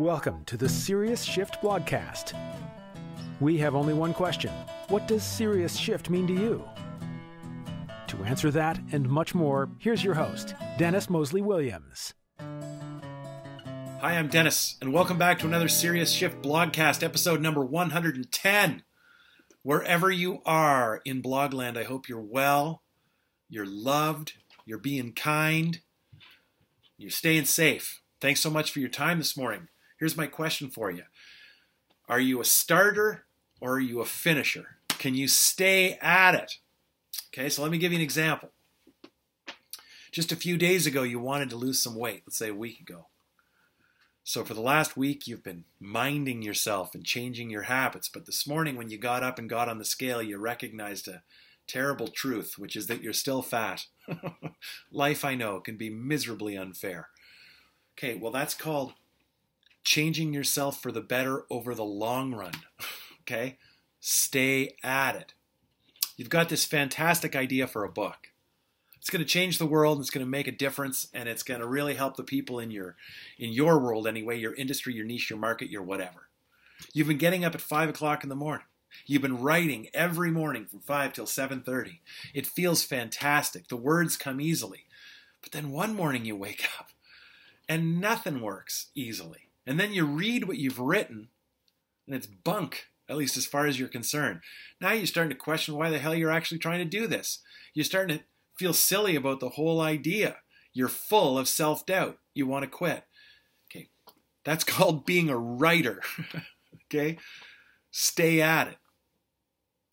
Welcome to the Serious Shift blogcast. We have only one question What does Serious Shift mean to you? To answer that and much more, here's your host, Dennis Mosley Williams. Hi, I'm Dennis, and welcome back to another Serious Shift blogcast, episode number 110. Wherever you are in Blogland, I hope you're well, you're loved, you're being kind, you're staying safe. Thanks so much for your time this morning. Here's my question for you Are you a starter or are you a finisher? Can you stay at it? Okay, so let me give you an example. Just a few days ago, you wanted to lose some weight, let's say a week ago. So for the last week, you've been minding yourself and changing your habits. But this morning, when you got up and got on the scale, you recognized a terrible truth, which is that you're still fat. Life, I know, can be miserably unfair. Okay, well, that's called changing yourself for the better over the long run. okay? Stay at it. You've got this fantastic idea for a book. It's going to change the world it's going to make a difference and it's going to really help the people in your in your world anyway, your industry, your niche, your market, your whatever. You've been getting up at five o'clock in the morning. You've been writing every morning from 5 till 7:30. It feels fantastic. The words come easily. But then one morning you wake up and nothing works easily. And then you read what you've written and it's bunk, at least as far as you're concerned. Now you're starting to question why the hell you're actually trying to do this. You're starting to feel silly about the whole idea. You're full of self-doubt. You want to quit. Okay. That's called being a writer. okay? Stay at it.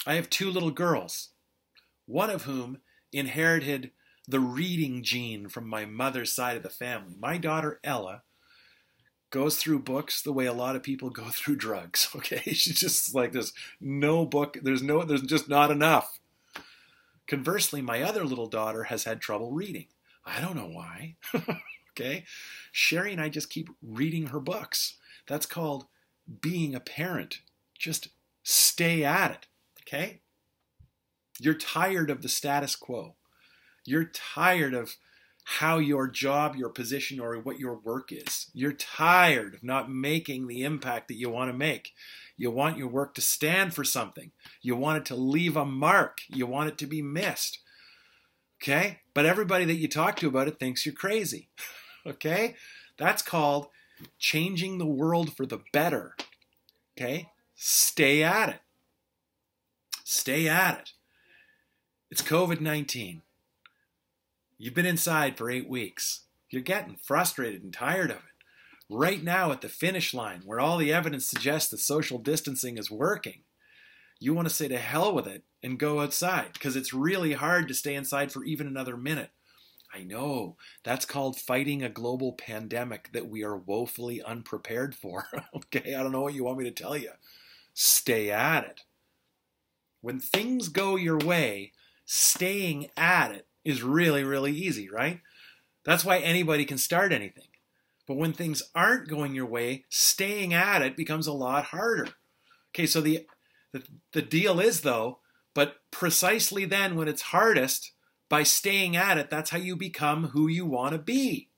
I have two little girls, one of whom inherited the reading gene from my mother's side of the family. My daughter Ella goes through books the way a lot of people go through drugs. Okay, she's just like there's No book. There's no. There's just not enough. Conversely, my other little daughter has had trouble reading. I don't know why. okay, Sherry and I just keep reading her books. That's called being a parent. Just stay at it. Okay. You're tired of the status quo. You're tired of how your job, your position, or what your work is. You're tired of not making the impact that you want to make. You want your work to stand for something. You want it to leave a mark. You want it to be missed. Okay? But everybody that you talk to about it thinks you're crazy. okay? That's called changing the world for the better. Okay? Stay at it. Stay at it. It's COVID 19. You've been inside for eight weeks. You're getting frustrated and tired of it. Right now, at the finish line, where all the evidence suggests that social distancing is working, you want to say to hell with it and go outside because it's really hard to stay inside for even another minute. I know. That's called fighting a global pandemic that we are woefully unprepared for. okay, I don't know what you want me to tell you. Stay at it. When things go your way, staying at it is really, really easy, right? That's why anybody can start anything. But when things aren't going your way, staying at it becomes a lot harder. Okay, so the the, the deal is though, but precisely then when it's hardest, by staying at it, that's how you become who you want to be.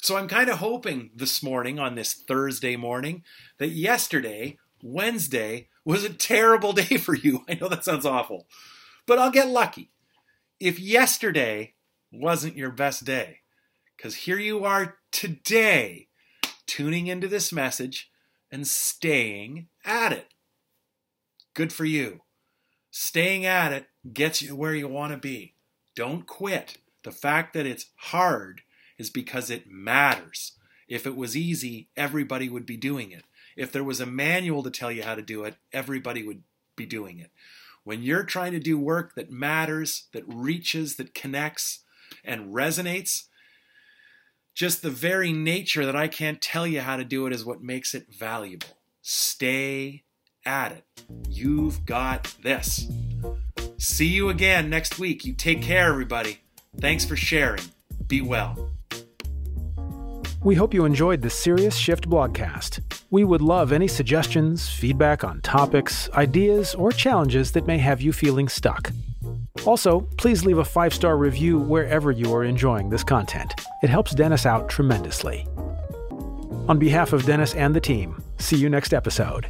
So I'm kind of hoping this morning, on this Thursday morning, that yesterday, Wednesday, was a terrible day for you. I know that sounds awful, but I'll get lucky if yesterday wasn't your best day. Because here you are today, tuning into this message and staying at it. Good for you. Staying at it gets you where you want to be. Don't quit. The fact that it's hard is because it matters. If it was easy, everybody would be doing it. If there was a manual to tell you how to do it, everybody would be doing it. When you're trying to do work that matters, that reaches, that connects, and resonates, just the very nature that I can't tell you how to do it is what makes it valuable. Stay at it. You've got this. See you again next week. You take care, everybody. Thanks for sharing. Be well. We hope you enjoyed the Serious Shift blogcast. We would love any suggestions, feedback on topics, ideas, or challenges that may have you feeling stuck. Also, please leave a five star review wherever you are enjoying this content. It helps Dennis out tremendously. On behalf of Dennis and the team, see you next episode.